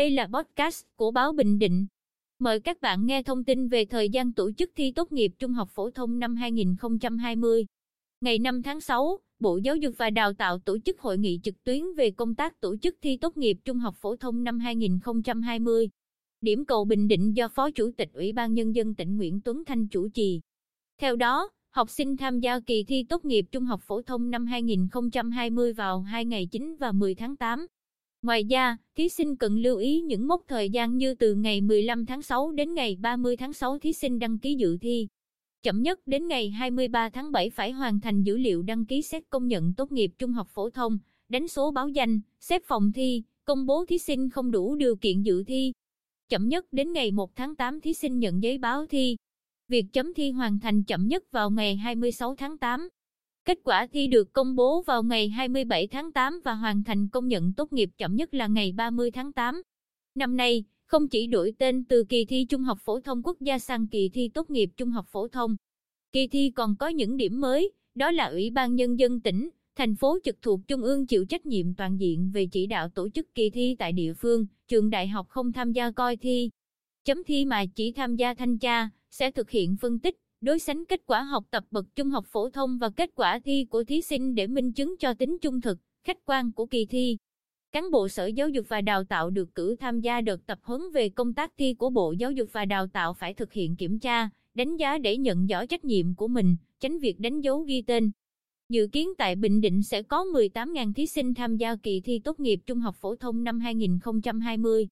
Đây là podcast của báo Bình Định. Mời các bạn nghe thông tin về thời gian tổ chức thi tốt nghiệp trung học phổ thông năm 2020. Ngày 5 tháng 6, Bộ Giáo dục và Đào tạo tổ chức hội nghị trực tuyến về công tác tổ chức thi tốt nghiệp trung học phổ thông năm 2020. Điểm cầu Bình Định do Phó Chủ tịch Ủy ban Nhân dân tỉnh Nguyễn Tuấn Thanh chủ trì. Theo đó, học sinh tham gia kỳ thi tốt nghiệp trung học phổ thông năm 2020 vào 2 ngày 9 và 10 tháng 8. Ngoài ra, thí sinh cần lưu ý những mốc thời gian như từ ngày 15 tháng 6 đến ngày 30 tháng 6 thí sinh đăng ký dự thi. Chậm nhất đến ngày 23 tháng 7 phải hoàn thành dữ liệu đăng ký xét công nhận tốt nghiệp trung học phổ thông, đánh số báo danh, xếp phòng thi, công bố thí sinh không đủ điều kiện dự thi. Chậm nhất đến ngày 1 tháng 8 thí sinh nhận giấy báo thi. Việc chấm thi hoàn thành chậm nhất vào ngày 26 tháng 8. Kết quả thi được công bố vào ngày 27 tháng 8 và hoàn thành công nhận tốt nghiệp chậm nhất là ngày 30 tháng 8. Năm nay, không chỉ đổi tên từ kỳ thi Trung học phổ thông quốc gia sang kỳ thi tốt nghiệp trung học phổ thông. Kỳ thi còn có những điểm mới, đó là Ủy ban Nhân dân tỉnh, thành phố trực thuộc Trung ương chịu trách nhiệm toàn diện về chỉ đạo tổ chức kỳ thi tại địa phương, trường đại học không tham gia coi thi. Chấm thi mà chỉ tham gia thanh tra, sẽ thực hiện phân tích, đối sánh kết quả học tập bậc trung học phổ thông và kết quả thi của thí sinh để minh chứng cho tính trung thực, khách quan của kỳ thi. Cán bộ Sở Giáo dục và Đào tạo được cử tham gia đợt tập huấn về công tác thi của Bộ Giáo dục và Đào tạo phải thực hiện kiểm tra, đánh giá để nhận rõ trách nhiệm của mình, tránh việc đánh dấu ghi tên. Dự kiến tại Bình Định sẽ có 18.000 thí sinh tham gia kỳ thi tốt nghiệp trung học phổ thông năm 2020.